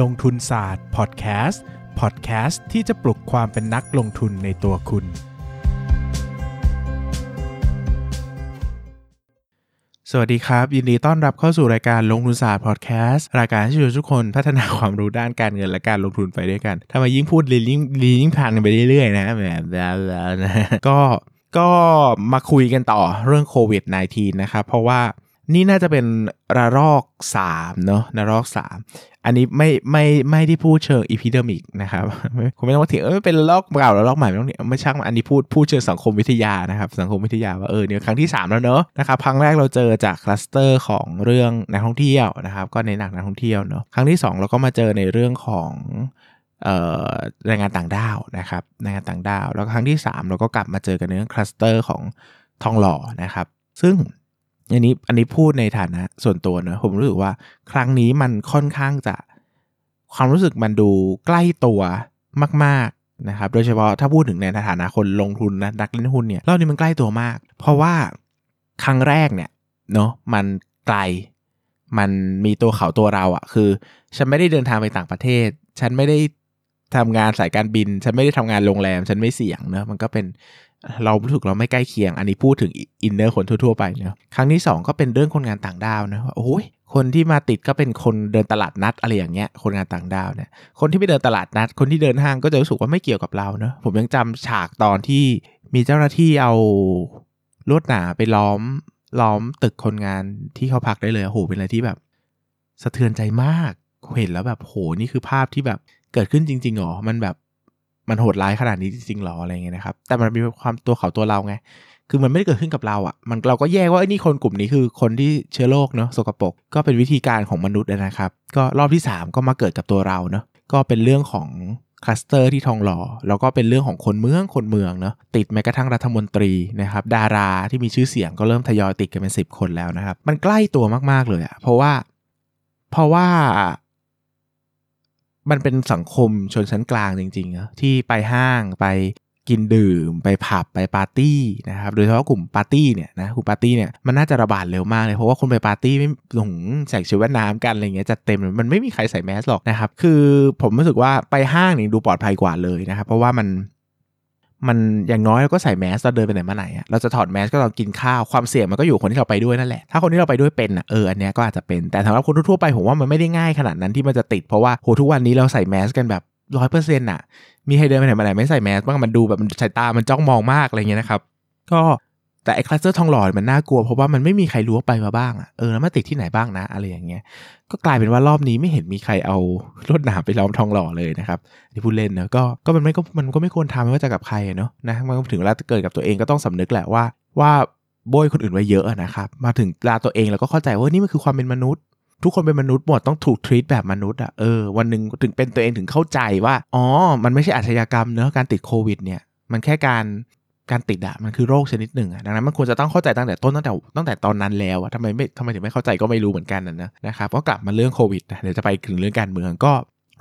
ลงทุนศาสตร์พอดแคสต์พอดแคสต์ที่จะปลุกความเป็นนักลงทุนในตัวคุณ สวัสดีครับ ยินดีต้อนรับเข้าสู่รายการลงทุนศาสตร์พอดแคสต์รายการที่ช่วยทุกคนพัฒนาความรู้ด้านการเงินและการลงทุนไปด้วยกันถ้ามยิ่งพูดลียิ่งลียิ่งผ่านกันไปเรื่อยๆนะแบบแล้วนะก็ก็มาคุยกันต่อเรื่องโควิด -19 นะครับ เพราะว่า นี่น่าจะเป็นระลอก3เนอะระลอก 3 อันนี้ไม่ไม่ไม่ได้พูดเชิง epidemic นะครับคุณไม่ต้องมาเถียงเออเป็นระลอกเก่าระลอกใหม่ไม่ต้องเนี่ยไม่ช่างอันนี้พูดพูดเชิงสังคมวิทยานะครับ สังคมวิทยาว่าเออเนี่ยครั้งที่ 3 แล้วเนอะนะครับครั้งแรกเราเจอจากคลัสเตอร์ของเรื่องนักท่องเที่ยวนะครับ ก็ในหนักนักท่องเที่ยวเนอะครั้งที่ 2 เราก็มาเจอในเรื่องของแรงงานต่างด้าวนะครับแรงงานต่างด้าว แล้วครั้งที่ 3 เราก็กลับมาเจอกันในเรื่องคลัสเตอร์ของทองหล่อนะครับ ซึ่ง อันนี้อันนี้พูดในฐานะส่วนตัวเนอะผมรู้สึกว่าครั้งนี้มันค่อนข้างจะความรู้สึกมันดูใกล้ตัวมากๆนะครับ โดยเฉพาะถ้าพูดถึงในฐานะคนลงทุนนะนักเล่นหุ้นเนี่ยรอบนี้มันใกล้ตัวมาก เพราะว่าครั้งแรกเนี่ยเนาะมันไกลมันมีตัวเขาตัวเราอะ คือ ฉันไม่ได้เดินทางไปต่างประเทศ ฉันไม่ได้ ทำงานสายการบิน ฉันไม่ได้ทำงานโรงแรม ฉันไม่เสี่ยงเนอะมันก็เป็นเรารู้สึกเราไม่ใกล้เคียง อันนี้พูดถึงอินเนอร์คนทั่ว ๆ ไปเนาะครั้งที่ 2 ก็เป็นเรื่องคนงานต่างดาวนะว่าโอ้ยคนที่มาติดก็เป็นคนเดินตลาดนัดอะไรอย่างเงี้ย คนงานต่างดาวเนี่ย คนที่ไปเดินตลาดนัด คนที่เดินห้างก็จะรู้สึกว่าไม่เกี่ยวกับเราเนาะผมยังจำฉากตอนที่มีเจ้าหน้าที่เอาลวดหนาไปล้อมล้อมตึกคนงานที่เขาพักได้เลยโอ้โหเป็นอะไรที่แบบ สะเทือนใจมากเห็นแล้วแบบโหนี่คือภาพที่แบบ เกิดขึ้นจริงๆหรอ มันแบบมันโหดร้ายขนาดนี้จริงๆหรออะไรเงี้ยนะครับ แต่มันมีความตัวเขาตัวเราไง คือมันไม่ได้เกิดขึ้นกับเราอะ่ะ มันเราก็แยกว่าไอ้นี่คนกลุ่มนี้คือคนที่เชื้อโรคเนาะสกปรกก็เป็นวิธีการของมนุษย์นะครับ ก็รอบที่ 3 ก็มาเกิดกับตัวเราเนาะ ก็เป็นเรื่องของคลัสเตอร์ที่ทองหล่อ แล้วก็เป็นเรื่องของคนเมืองคนเมืองเนาะติดแม้กระทั่งรัฐมนตรีนะครับ ดาราที่มีชื่อเสียงก็เริ่มทยอยติดกันเป็น 10 คนแล้วนะครับ มันใกล้ตัวมากๆเลยอะเพราะว่า เพราะว่า มันเป็นสังคมชนชั้นกลางจริงๆนะที่ไปห้างไปกินดื่มไปผับไปปาร์ตี้นะครับโดยเฉพาะกลุ่มปาร์ตี้เนี่ยนะกลุ่มปาร์ตี้เนี่ยมันน่าจะระบาดเร็วมากเลยเพราะว่าคนไปปาร์ตี้ไม่หลงใส่ชุดว่ายน้ำกันอะไรเงี้ยจัดเต็มมันไม่มีใครใส่แมสหรอกนะครับคือผมรู้สึกว่าไปห้างนี่ดูปลอดภัยกว่าเลยนะครับเพราะว่ามัน มันอย่างน้อยเราก็ใส่แมสเราเดินไปไหนมาไหนอะเราจะถอดแมสก็ตอนกินข้าวความเสี่ยงมันก็อยู่คนที่เราไปด้วยนั่นแหละถ้าคนที่เราไปด้วยเป็นอะเอออันเนี้ยก็อาจจะเป็นแต่สำหรับคนทั่วไปผมว่ามันไม่ได้ง่ายขนาดนั้นที่มันจะติดเพราะว่าโหทุกวันนี้เราใส่แมสกันแบบร้อยเปอร์เซ็นต์อะมีใครเดินไปไหนมาไหนไม่ใส่แมสบ้างมันดูแบบมันสายตามันจ้องมองมากอะไรเงี้ยนะครับก็ แต่ไอ้คลัสเตอร์ทองหล่อมันน่ากลัวเพราะว่ามันไม่มีใครรู้ว่าไปมาบ้างอะเออแล้วมาติดที่ไหนบ้างนะ อะไรอย่างเงี้ย ก็กลายเป็นว่ารอบนี้ไม่เห็นมีใครเอารถหนามไปล้อมทองหล่อเลยนะครับที่พูดเล่นเนะก็ก็มันไม่ก็มันก็ไม่ควรทำไม่ว่าจะกับใครเนาะนะมันถึงเวลาเกิดกับตัวเองก็ต้องสำนึกแหละว่าว่าโบยคนอื่นไว้เยอะนะครับมาถึงลาตัวเองแล้วก็เข้าใจว่านี่มันคือความเป็นมนุษย์ทุกคนเป็นมนุษย์หมดต้องถูกทรีตแบบมนุษย์อะเออวันหนึ่งถึงเป็นตัวเองถึงเข้าใจว่า อ๋อ มันไม่ใช่อาชญากรรมเนอะการติดโควิดเนี่ย มันแค่การ การติดอะมันคือโรคชนิดหนึ่งอะดังนั้นมันควรจะต้องเข้าใจตั้งแต่ต้นตั้งแต่ตั้งแต่ตอนนั้นแล้วอะทำไมไม่ทำไมถึงไม่เข้าใจก็ไม่รู้เหมือนกันนะนะครับก็กลับมาเรื่องโควิดเดี๋ยวจะไปถึงเรื่องการเมืองก็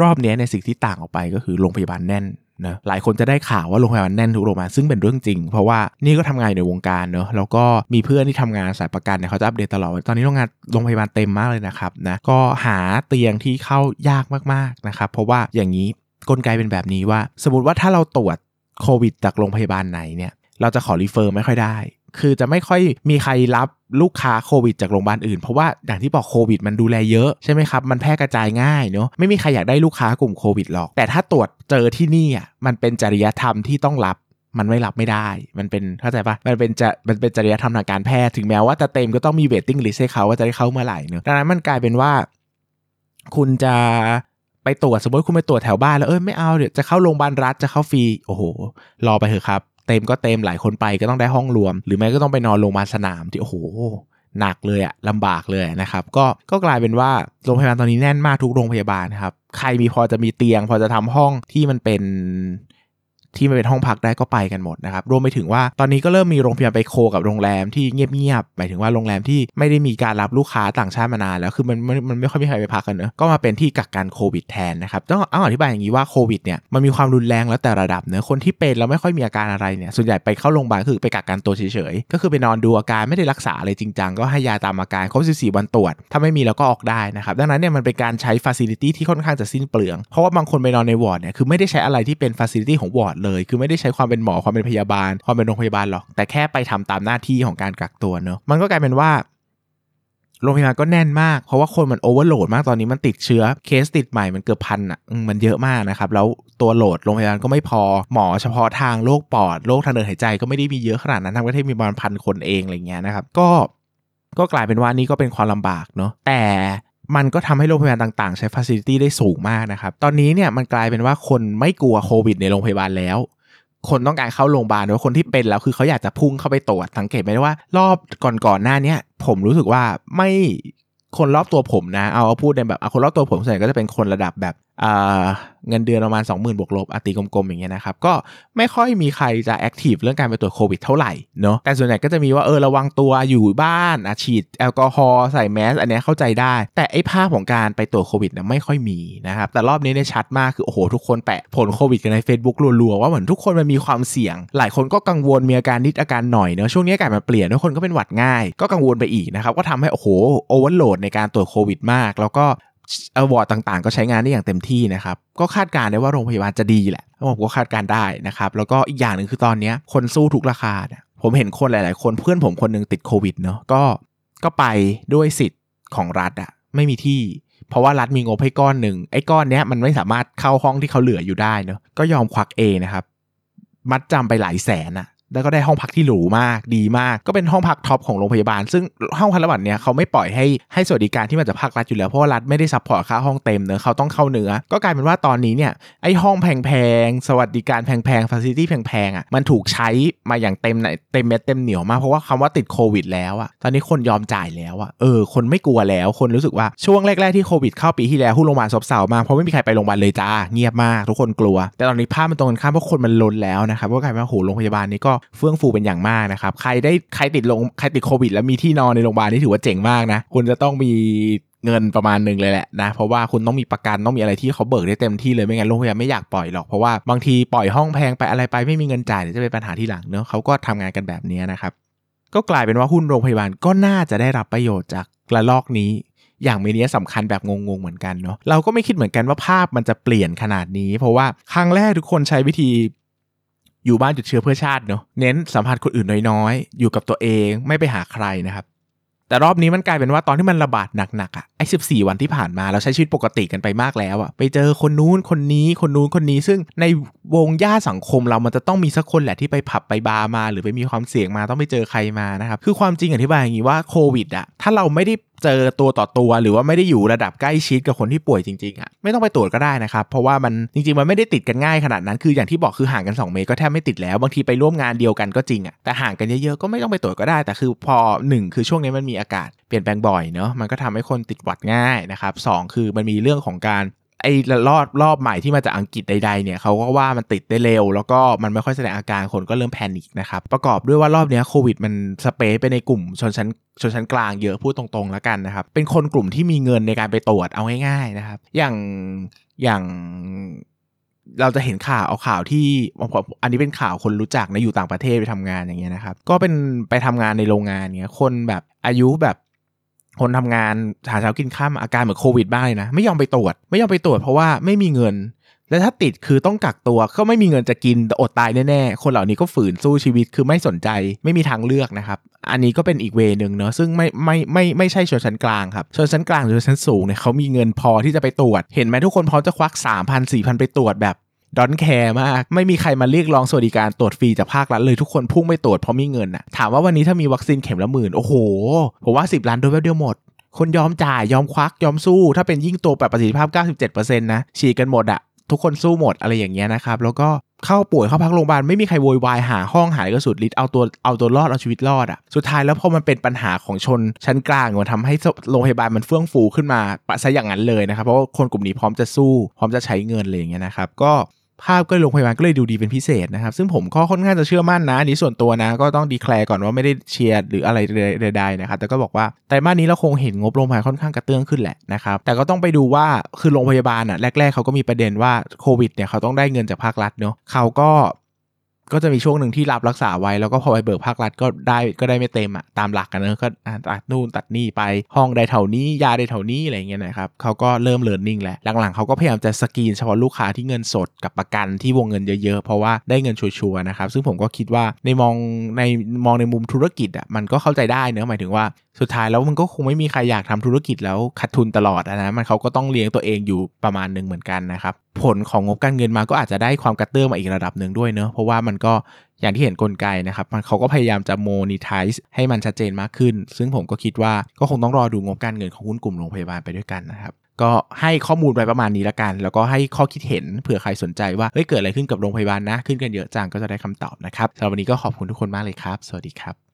รอบนี้ในสิ่งที่ต่างออกไปก็คือโรงพยาบาลแน่นนะหลายคนจะได้ข่าวว่าโรงพยาบาลแน่นทุกโรงพยาบาลซึ่งเป็นเรื่องจริง เพราะว่านี่ก็ทำงานในวงการเนอะแล้วก็มีเพื่อนที่ทำงานสายประกันเนี่ยเขาจะอัปเดตตลอด ตอนนี้โรงงานโรงพยาบาลเต็มมากเลยนะครับนะก็หาเตียงที่เข้ายากมากๆนะครับเพราะว่าอย่างนี้กลไกเป็นแบบนี้ว่า สมมติว่าถ้าเราตรวจ โควิดจากโรงพยาบาลไหนเนี่ยเราจะขอรีเฟอร์ไม่ค่อยได้ คือจะไม่ค่อยมีใครรับลูกค้าโควิดจากโรงพยาบาลอื่น เพราะว่าอย่างที่บอกโควิดมันดูแลเยอะใช่ไหมครับ มันแพร่กระจายง่ายเนาะไม่มีใครอยากได้ลูกค้ากลุ่มโควิดหรอก แต่ถ้าตรวจเจอที่นี่อะมันเป็นจริยธรรมที่ต้องรับมันไม่รับไม่ได้ มันเป็นเข้าใจปะมันเป็นจะมันเป็นจริยธรรมทางการแพทย์ ถึงแม้ว่าจะเต็มก็ต้องมี waiting list ให้เขาว่าจะได้เข้าเมื่อไหร่เนาะดังนั้นมันกลายเป็นว่า คุณจะ ไปตรวจสมมติคุณไปตรวจแถวบ้านแล้วเออไม่เอาเดี๋ยวจะเข้าโรงพยาบาลรัฐจะเข้าฟรีโอ้โห รอไปเถอะครับ เต็มก็เต็มหลายคนไปก็ต้องได้ห้องรวม หรือไม่ก็ต้องไปนอนโรงพยาบาลสนามที่โอ้โหหนักเลยอะลำบากเลยนะครับก็ก็กลายเป็นว่าโรงพยาบาลตอนนี้แน่นมากทุกโรงพยาบาลครับใครมีพอจะมีเตียง พอจะทำห้องที่มันเป็น ที่ไม่เป็นห้องพักได้ก็ไปกันหมดนะครับ รวมไปถึงว่าตอนนี้ก็เริ่มมีโรงพยาบาลไป co กับโรงแรมที่เงียบๆหมายถึงว่าโรงแรมที่ไม่ได้มีการรับลูกค้าต่างชาติมานานแล้วคือมันมันมันไม่ค่อยมีใครไปพักกันเนอะก็มาเป็นที่กักกันโควิดแทนนะครับต้องเอาอธิบายอย่างนี้ว่าโควิดเนี่ยมันมีความรุนแรงแล้วแต่ระดับเนอะคนที่เป็นแล้วไม่ค่อยมีอาการอะไรเนี่ยส่วนใหญ่ไปเข้าโรงพยาบาลคือไปกักกันตัวเฉยๆก็คือไปนอนดูอาการไม่ได้รักษาอะไรจริงจังก็ให้ยาตามอาการครบ14 วันตรวจ ถ้าไม่มีแล้วก็ออกได้นะครับดังนั้นเนี่ยมันเป็นการใช้ facility ที่ค่อนข้างจะสิ้นเปลือง เพราะว่าบางคนไปนอนในวอร์ดเนี่ยคือไม่ได้ใช้อะไรที่เป็น facility ของวอร์ดเลย คือไม่ได้ใช้ความเป็นหมอความเป็นพยาบาล ความเป็นโรงพยาบาลหรอกแต่แค่ไปทำตามหน้าที่ของการกักตัวเนอะมันก็กลายเป็นว่าโรงพยาบาลก็แน่นมากเพราะว่าคนมัน overload มากตอนนี้มันติดเชื้อเคสติดใหม่มันเกือบพันอะมันเยอะมากนะครับ แล้วตัว load โรงพยาบาลก็ไม่พอหมอเฉพาะทางโรคปอดโรคทางเดินหายใจก็ไม่ได้มีเยอะขนาดนั้นทั้งประเทศมีประมาณพันคนเองอะไรเงี้ยนะครับ ก็ก็กลายเป็นว่านี่ก็เป็นความลำบากเนาะแต่ มันก็ทำให้โรงพยาบาลต่างๆ ใช้ฟ a ซิลิตี้ได้สูงมากนะครับ ตอนนี้เนี่ยมันกลายเป็นว่าคนไม่กลัวโควิดในโรงพยาบาลแล้ว คนต้องการเข้าโรงพยาบาลหรือว่าคนที่เป็นแล้วคือเขาอยากจะพุ่งเข้าไปตรวจสังเกตไหมว่า รอบก่อนๆหน้าเนี้ผมรู้สึกว่าไม่คนรอบตัวผมนะ เอาเอาพูดในแบบเอาคนรอบตัวผมส่วนใหญ่ก็จะเป็นคนระดับแบบ เงินเดือนประมาณ 20,000 บวกลบอะตีกลมๆอย่างเงี้ยนะครับ ก็ไม่ค่อยมีใครจะ active เรื่องการไปตรวจโควิดเท่าไหร่เนาะแต่ส่วนใหญ่ก็จะมีว่าเออระวังตัวอยู่บ้านอาฉีดแอลกอฮอล์ใส่แมสอันนี้เข้าใจได้ แต่ไอ้ภาพของการไปตรวจโควิดเนี่ยไม่ค่อยมีนะครับ แต่รอบนี้เนี่ยชัดมากคือ โอ้โห ทุกคนแปะผลโควิดกันใน Facebook รัวๆ ว่าเหมือนทุกคนมันมีความเสี่ยง หลายคนก็กังวลมีอาการนิดอาการหน่อยเนาะช่วงนี้อากาศมันเปลี่ยนทุกคนก็เป็นหวัดง่าย ก็กังวลไปอีกนะครับก็ทำให้โอ้โหoverload ในการตรวจโควิดมาก แล้วก็ อวอร์ดต่างๆ ก็ใช้งานได้อย่างเต็มที่นะครับ ก็คาดการณ์ได้ว่าโรงพยาบาลจะดีแหละผมก็คาดการณ์ได้นะครับ แล้วก็อีกอย่างหนึ่งคือตอนนี้คนสู้ทุกราคาเนี่ยผมเห็นคนหลายๆ คนเพื่อนผมคนนึงติดโควิดเนาะก็ก็ไปด้วยสิทธิ์ของรัฐอะไม่มีที่ เพราะว่ารัฐมีงบให้ก้อนหนึ่งไอ้ก้อนเนี้ยมันไม่สามารถเข้าห้องที่เขาเหลืออยู่ได้เนาะก็ยอมควักเองนะครับ มัดจำไปหลายแสนอะ แล้วก็ได้ห้องพักที่หรูมากดีมาก ก็เป็นห้องพัก top ของโรงพยาบาล ซึ่งห้องพักระดับเนี่ยเขาไม่ปล่อยให้ให้สวัสดิการที่มันจะพักรัฐอยู่แล้วเพราะว่ารัฐไม่ได้ support ค่าห้องเต็มเนอะเขาต้องเข้าเนื้อ ก็กลายเป็นว่าตอนนี้เนี่ยไอห้องแพงๆสวัสดิการแพงๆ facility แพงๆอะมันถูกใช้มาอย่างเต็มเต็มเม็ดเต็มหน่วยมากเพราะว่าคำว่าติดโควิดแล้วอะตอนนี้คนยอมจ่ายแล้วอะเออคนไม่กลัวแล้วคนรู้สึกว่าช่วงแรกๆที่โควิดเข้าปีที่แล้วหุ้นโรงพยาบาลซบเซามากเพราะไม่มีใครไปโรงพยาบาลเลยจ้าเงียบมากทุกคนกลัว แต่ตอนนี้ภาพมันตรงกันข้ามเพราะคนมันล้นแล้วนะครับก็กลายเป็นว่าโหโรงพยาบาลนี้ก็เฟื่องฟูเป็นอย่างมากนะครับ ใครได้ใครติดลงใครติดโควิด แล้วมีที่นอนในโรงพยาบาลนี่ถือว่าเจ๋งมากนะคุณจะต้องมีเงินประมาณหนึ่งเลยแหละนะ เพราะว่าคุณต้องมีประกันต้องมีอะไรที่เขาเบิกได้เต็มที่เลยไม่งั้นโรงพยาบาลไม่อยากปล่อยหรอก เพราะว่าบางทีปล่อยห้องแพงไปอะไรไปไม่มีเงินจ่ายเดี๋ยวจะเป็นปัญหาที่หลังเนอะเขาก็ทำงานกันแบบนี้นะครับก็กลายเป็นว่าหุ้นโรงพยาบาลก็น่าจะได้รับประโยชน์จากกระลอกนี้ อย่างมีนี้สำคัญแบบงงๆเหมือนกันเนาะเราก็ไม่คิดเหมือนกันว่าภาพมันจะเปลี่ยนขนาดนี้ เพราะว่าครั้งแรกทุกคนใช้วิธี อยู่บ้านหยุดเชื้อเพื่อชาติเนาะเน้นสัมผัสคนอื่นน้อยๆ อยู่กับตัวเองไม่ไปหาใครนะครับ แต่รอบนี้มันกลายเป็นว่าตอนที่มันระบาดหนักๆอะไอ้สิบสี่วันที่ผ่านมาเราใช้ชีวิตปกติกันไปมากแล้วอะไปเจอคนนู้นคนนี้คนนู้นคนนี้ ซึ่งในวงญาสังคมเรามันจะต้องมีสักคนแหละที่ไปผับไปบาร์มา หรือไปมีความเสี่ยงมาต้องไปเจอใครมานะครับคือความจริงอธิบายอย่างนี้ว่าโควิดอะถ้าเราไม่ได้เจอตัวต่อตัวหรือว่าไม่ได้อยู่ระดับใกล้ชิดกับคนที่ป่วยจริงๆอะไม่ต้องไปตรวจก็ได้นะครับเพราะว่ามันจริงๆมันไม่ได้ติดกันง่ายขนาดนั้นคืออย่างที่บอกคือห่างกัน 2 เมตรก็แทบไม่ติดแล้วบางทีไปร่วมงานเดียวกันก็จริงอะแต่ห่างกันเยอะๆก็ไม่ต้องไปตรวจก็ได้ แต่คือพอ 1 คือช่วงนี้มันมีอากาศเปลี่ยนแปลงบ่อยเนาะมันก็ทำให้คนติดหวัดง่ายนะครับสคือมันมีเรื่องของการ ไอ้รอบรอบใหม่ที่มาจากอังกฤษใดๆเนี่ยเขาก็ว่ามันติดได้เร็ว แล้วก็มันไม่ค่อยแสดงอาการคนก็เริ่มแพนิคนะครับประกอบด้วยว่ารอบนี้โควิดมันสเปซไปในกลุ่มชนชั้นชนชั้นกลางเยอะพูดตรงๆแล้วกันนะครับ เป็นคนกลุ่มที่มีเงินในการไปตรวจเอาง่ายๆนะครับ อย่างอย่างเราจะเห็นข่าวเอาข่าวที่อันนี้เป็นข่าวคนรู้จักนะอยู่ต่างประเทศไปทำงานอย่างเงี้ยนะครับ ก็เป็นไปทำงานในโรงงานเงี้ยคนแบบอายุแบบ คนทำงานหาเช้ากินข้ามอาการเหมือนโควิดบ้างเลยนะ ไม่ยอมไปตรวจ ไม่ยอมไปตรวจเพราะว่าไม่มีเงิน และถ้าติดคือต้องกักตัวก็ไม่มีเงินจะกินอดตายแน่ๆ คนเหล่านี้ก็ฝืนสู้ชีวิตคือไม่สนใจไม่มีทางเลือกนะครับ อันนี้ก็เป็นอีกเวนึงเนาะซึ่งไม่ไม่ไม่ไม่ใช่ชนชั้นกลางครับชนชั้นกลางหรือชนชั้นสูงเนี่ยเขามีเงินพอที่จะไปตรวจ เห็นไหมทุกคนพร้อมจะควัก 3 0 0 0 4 0 0 0 ไปตรวจแบบ ดอนแคร์มาก ไม่มีใครมาเรียกร้องสวัสดิการตรวจฟรีจากภาครัฐเลยทุกคนพุ่งไปตรวจเพราะมีเงินอะถามว่าวันนี้ถ้ามีวัคซีนเข็มละหมื่นโอ้โหผมว่า 10 ล้านโดสเดียวหมด คนยอมจ่ายยอมควักยอมสู้ ถ้าเป็นยิ่งตัวแบบประสิทธิภาพ 97%นะฉีดกันหมดอะทุกคนสู้หมดอะไรอย่างเงี้ยนะครับแล้วก็เข้าป่วยเข้าพักโรงพยาบาลไม่มีใครโวยวายหาห้องหายก็สุดฤทธิ์เอาตัวเอาตัวรอดเอาชีวิตรอดอะสุดท้ายแล้วพอมันเป็นปัญหาของชนชั้นกลางมันทำให้โรงพยาบาลมันเฟื่องฟูขึ้นมาปะซะอย่างนั้นเลยนะครับเพราะว่าคนกลุ่มนี้พร้อมจะสู้ พร้อมจะใช้เงินเลยอย่างเงี้ยนะครับก็ ภาพก็โรงพยาบาลก็เลยดูดีเป็นพิเศษนะครับ ซึ่งผมก็ค่อนข้างจะเชื่อมั่นนะนนี้ส่วนตัวนะ ก็ต้องดีแคลร์ก่อนว่าไม่ได้เชียร์หรืออะไรใดๆนะครับแต่ก็บอกว่าไตรมาสนี้เราคงเห็นงบโรงพยาบาลค่อนข้างกระเตื้องขึ้นแหละนะครับแต่ก็ต้องไปดูว่าคือโรงพยาบาลอะแรก ๆเขาก็มีประเด็นว่าโควิดเนี่ยเขาต้องได้เงินจากภาครัฐเนาะเขาก็ ก็จะมีช่วงหนึ่งที่รับรักษาไว้แล้วก็พอไปเบิกภาครัฐก็ได้ก็ได้ไม่เต็มอะตามหลักกันเนอะก็ตัดนู่นตัดนี่ไปห้องได้เท่านี้ยาได้เท่านี้อะไรเงี้ยนะครับเขาก็เริ่มเลิร์นนิ่งแล้วหลังๆเขาก็พยายามจะสกรีนเฉพาะลูกค้าที่เงินสดกับประกันที่วงเงินเยอะๆ เพราะว่าได้เงินชัวร์ๆนะครับซึ่งผมก็คิดว่าในมองในมองในมุมธุรกิจอะมันก็เข้าใจได้เนอะหมายถึงว่า สุดท้ายแล้วมันก็คงไม่มีใครอยากทำธุรกิจแล้วขาดทุนตลอดนะมันเขาก็ต้องเลี้ยงตัวเองอยู่ประมาณหนึ่งเหมือนกันนะครับผลของงบการเงินมาก็อาจจะได้ความกระเตื้องมาอีกระดับหนึ่งด้วยเนอะเพราะว่ามันก็อย่างที่เห็นกลไกนะครับมันเขาก็พยายามจะโมนิทายให้มันชัดเจนมากขึ้น ซึ่งผมก็คิดว่าก็คงต้องรอดูงบการเงินของหุ้นกลุ่มโรงพยาบาลไปด้วยกันนะครับก็ให้ข้อมูลไปประมาณนี้ละกัน แล้วก็ให้ข้อคิดเห็นเผื่อใครสนใจว่าเฮ้ยเกิดอะไรขึ้นกับโรงพยาบาลนะ ขึ้นกันเยอะจังก็จะได้คำตอบนะครับสำหรับวันนี้ก็ขอบคุณทุกคนมากเลยครับ สวัสดีครับ